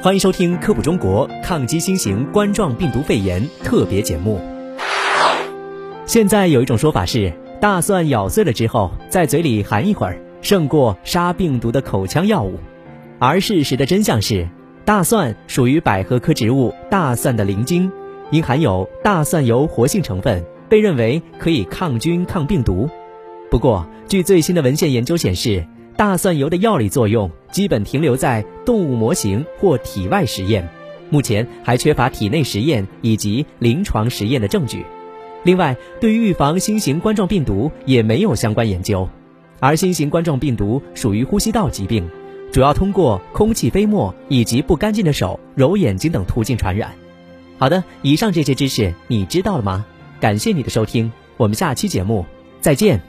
欢迎收听《科普中国抗击新型冠状病毒肺炎》特别节目。现在有一种说法是，大蒜咬碎了之后，在嘴里含一会儿，胜过杀病毒的口腔药物。而事实的真相是，大蒜属于百合科植物大蒜的鳞茎，因含有大蒜油活性成分，被认为可以抗菌抗病毒。不过，据最新的文献研究显示，大蒜油的药理作用基本停留在动物模型或体外实验，目前还缺乏体内实验以及临床实验的证据。另外，对于预防新型冠状病毒也没有相关研究，而新型冠状病毒属于呼吸道疾病，主要通过空气飞沫以及不干净的手、揉眼睛等途径传染。好的，以上这些知识你知道了吗？感谢你的收听，我们下期节目再见。